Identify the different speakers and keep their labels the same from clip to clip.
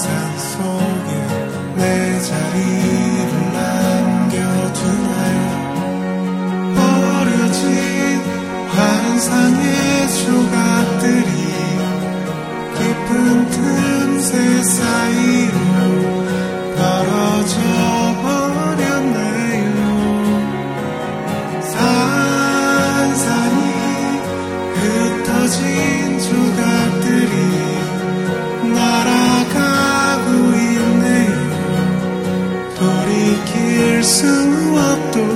Speaker 1: 세상 속에 내 자리 남겨두나요? 버려진 환상의 조각들이 깊은 틈새 사이 isang waktu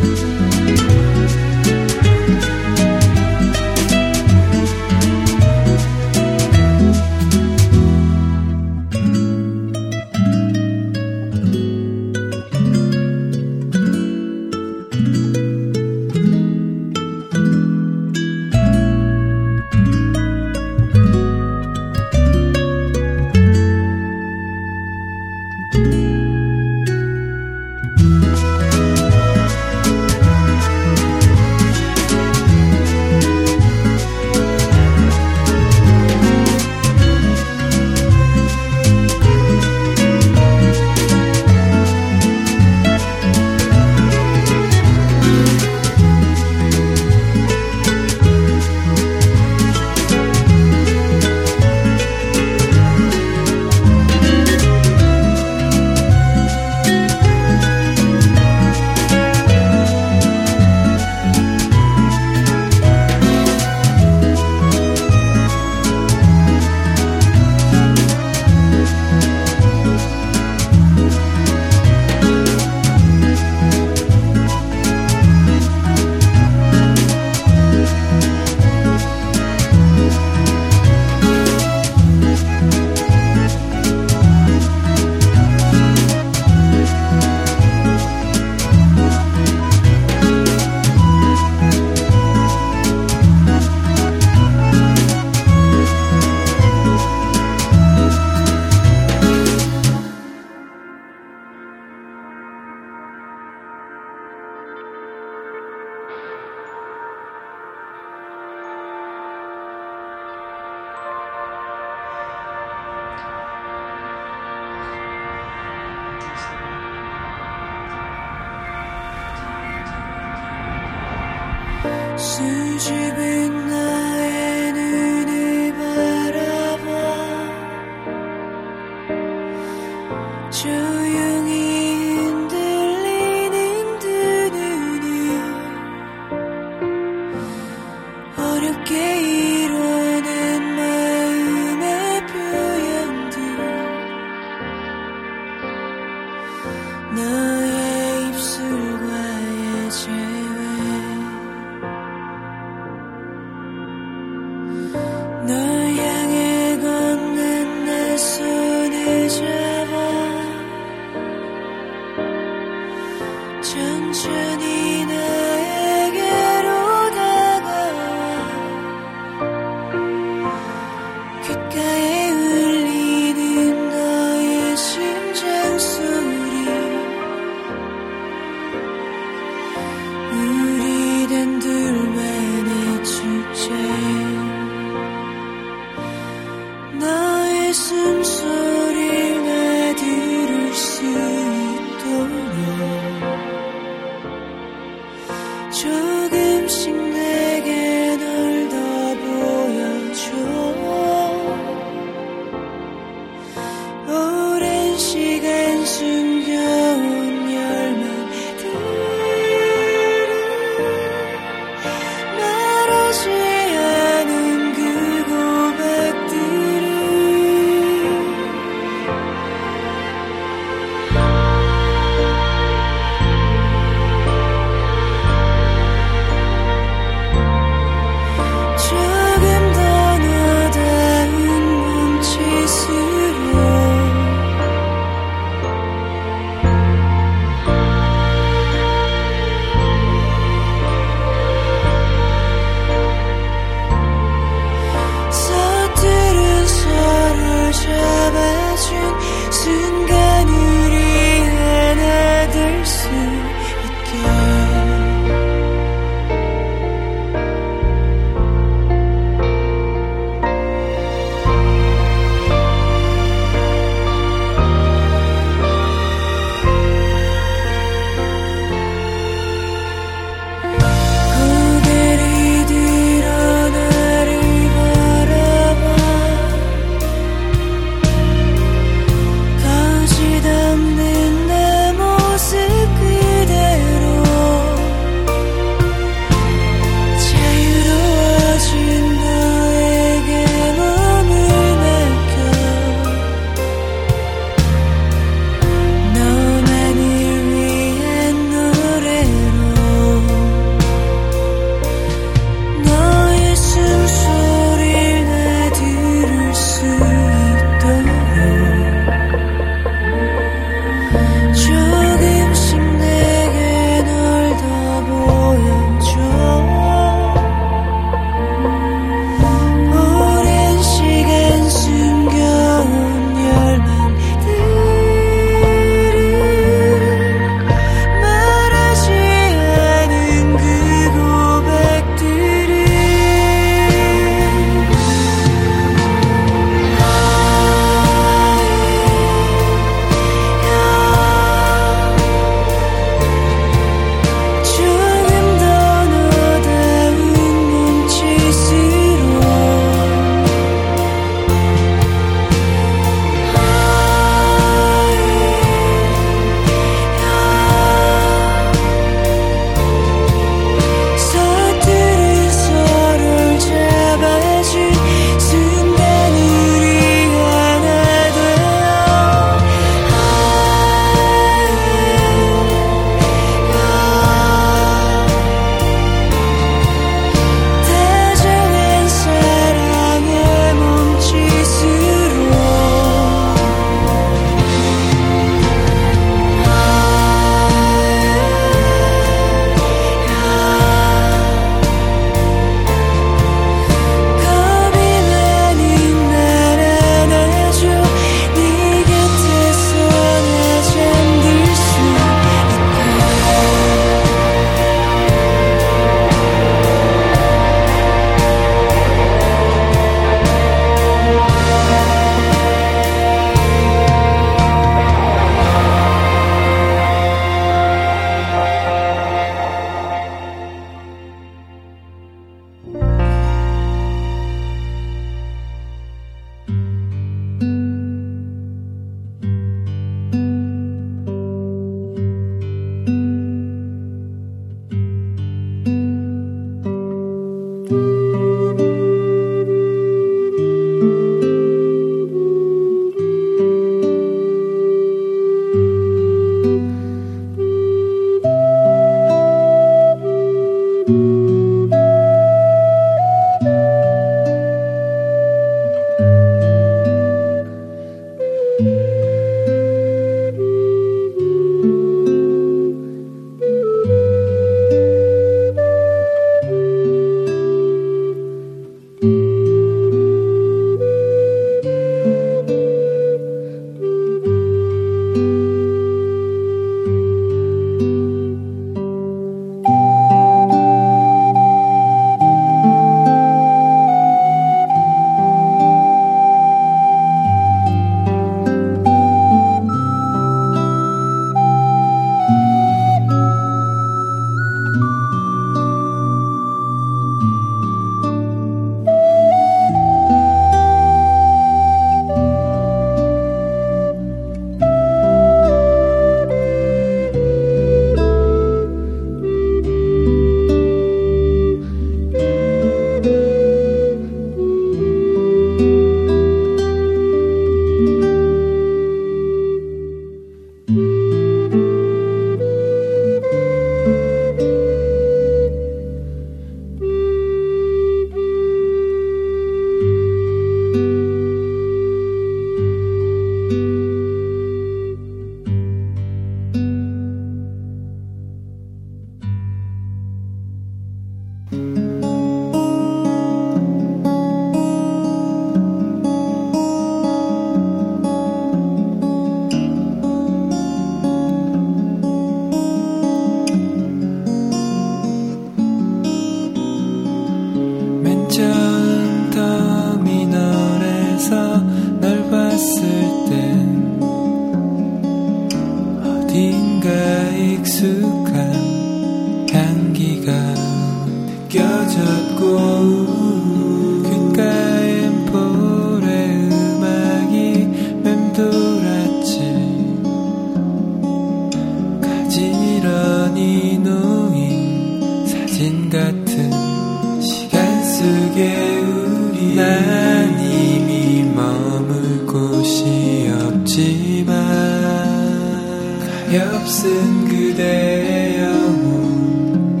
Speaker 1: 엽쓴 그대의 영혼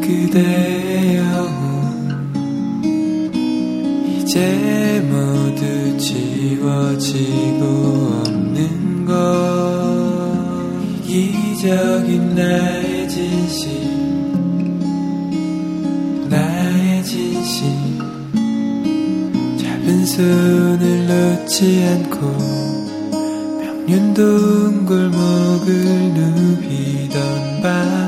Speaker 1: 그대의 영혼 이제 모두 지워지고 없는 것. 이기적인 나의 진심 나의 진심 작은 손을 놓지 않고 둥글먹을 누비던 밤.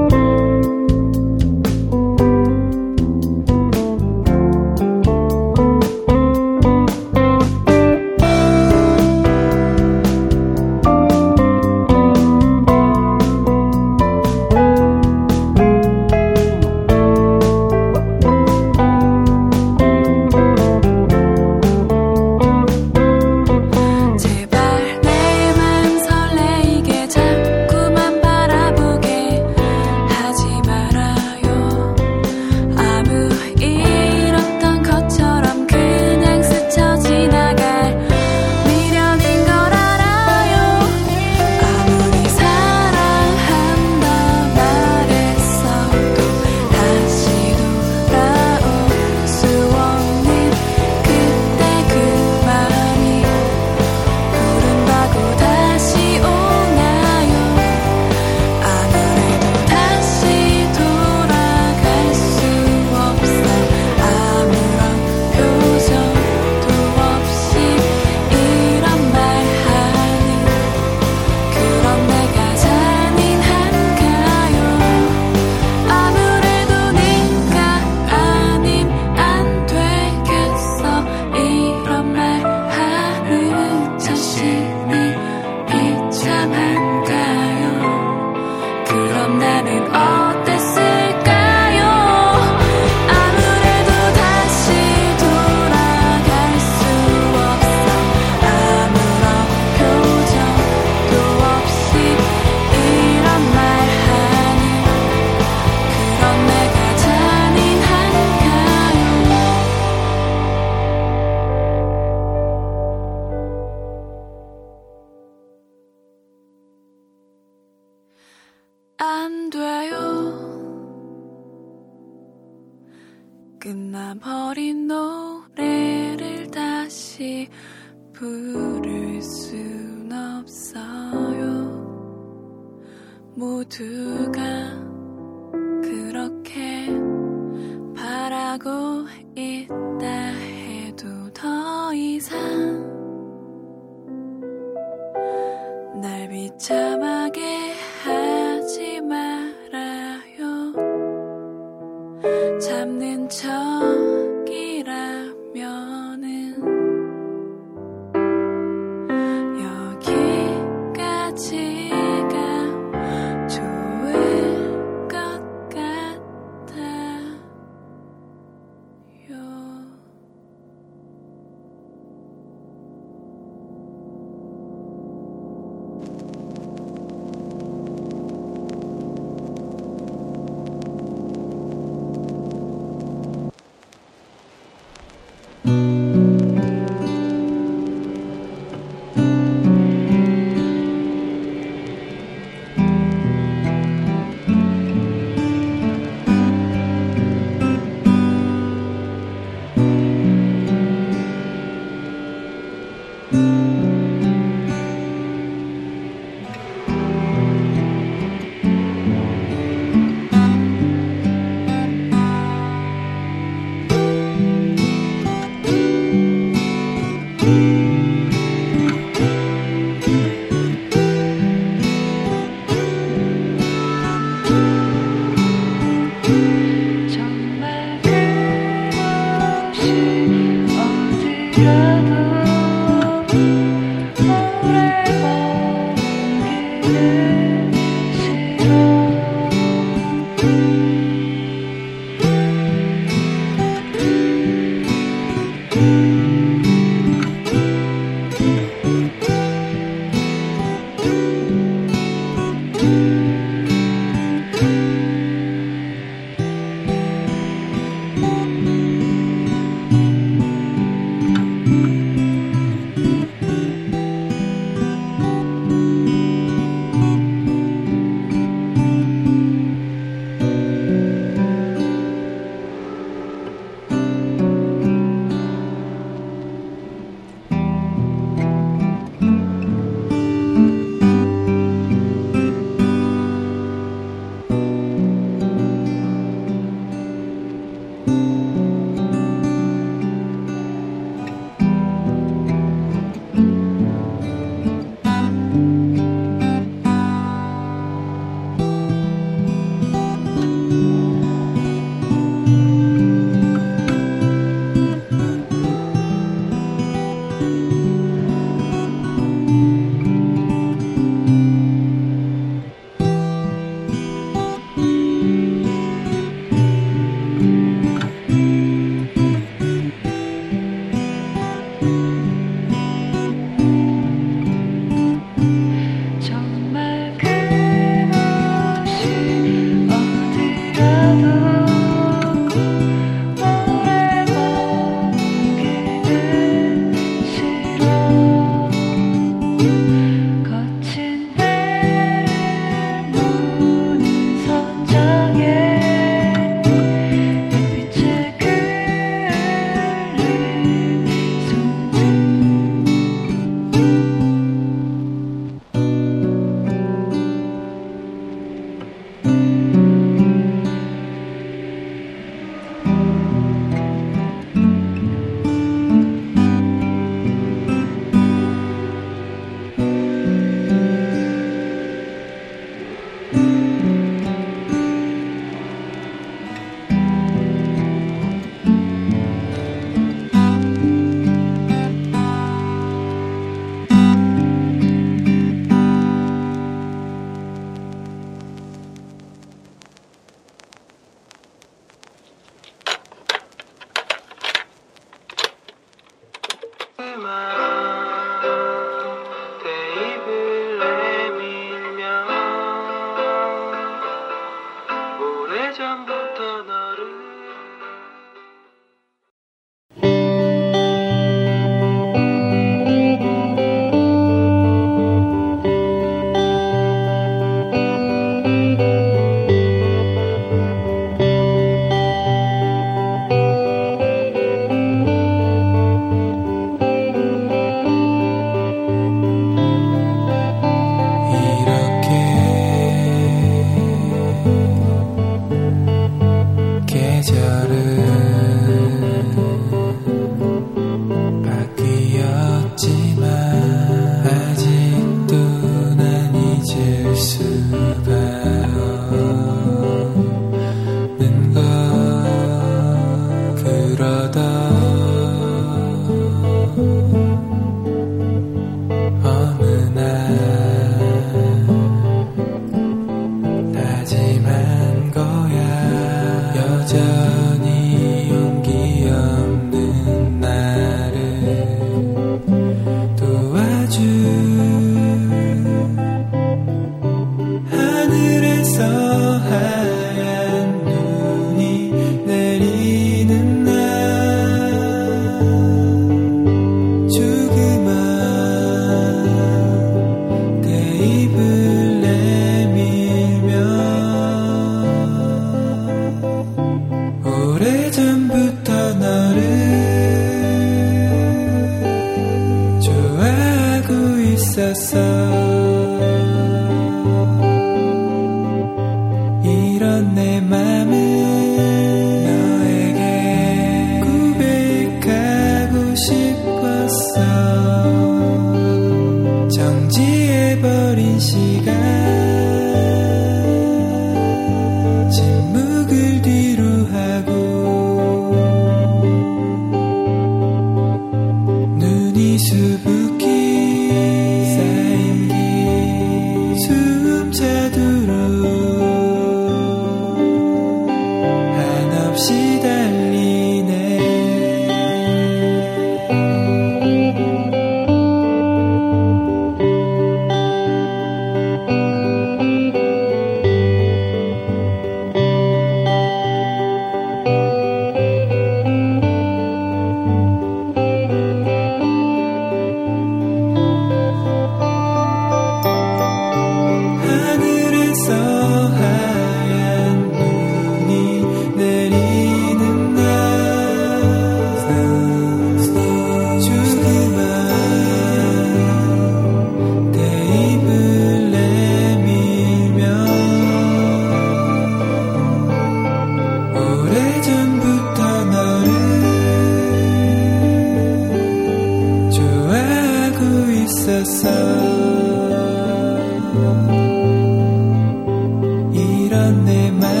Speaker 1: 이런 내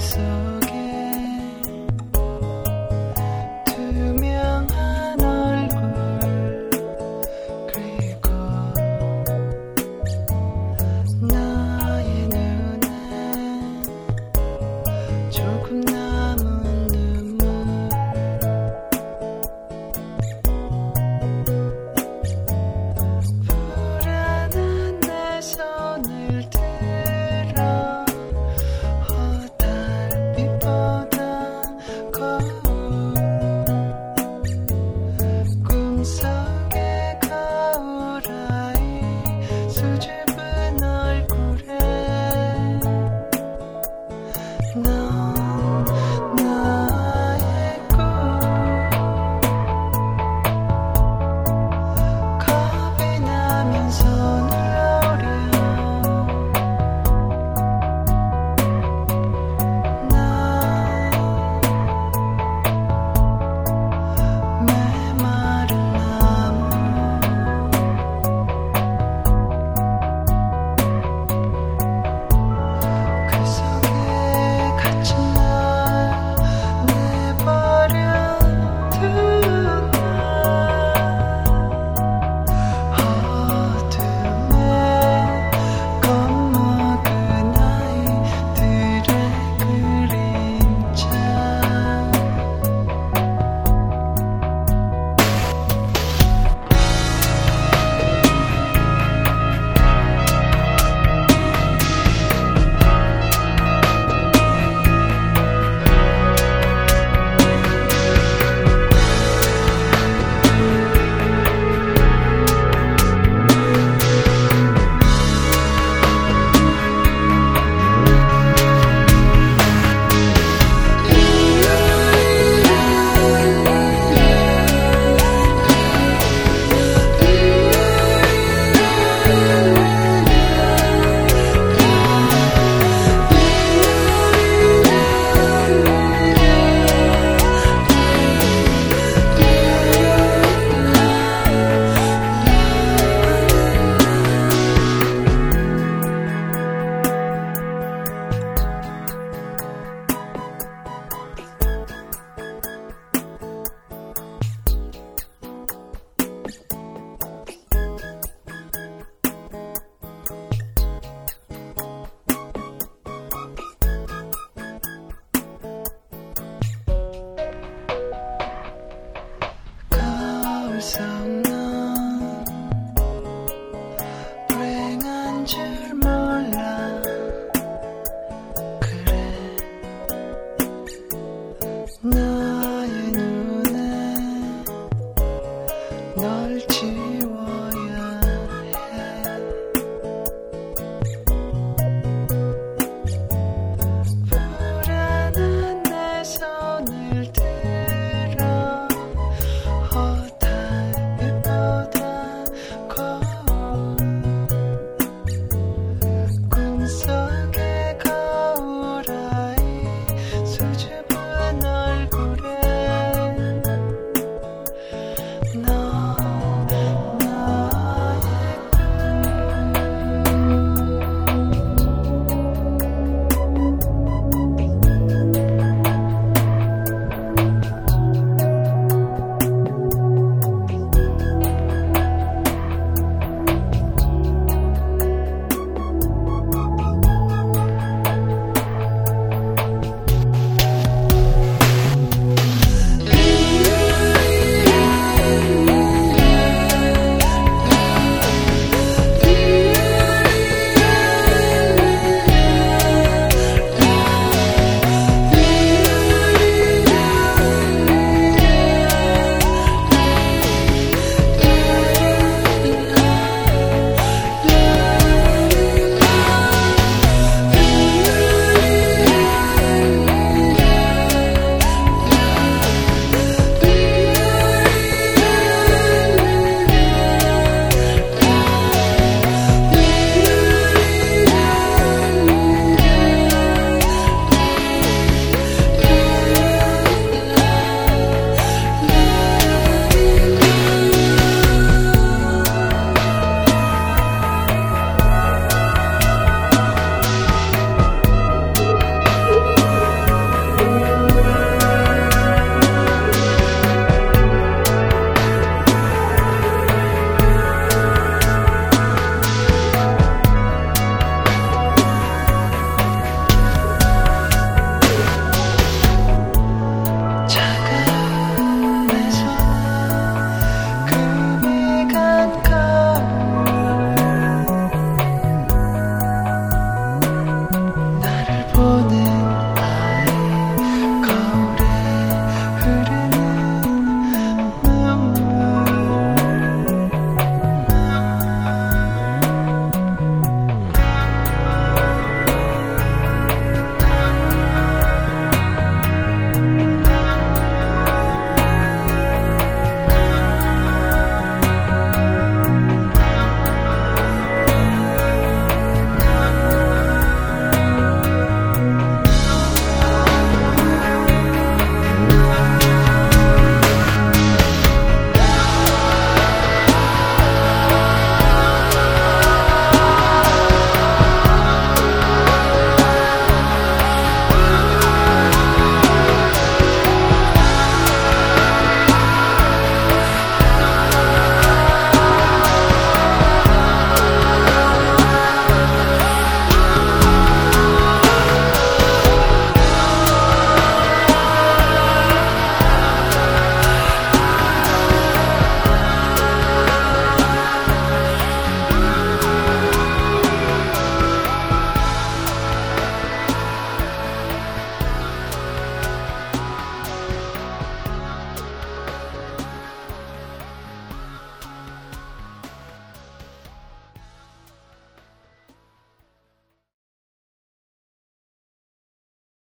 Speaker 2: So.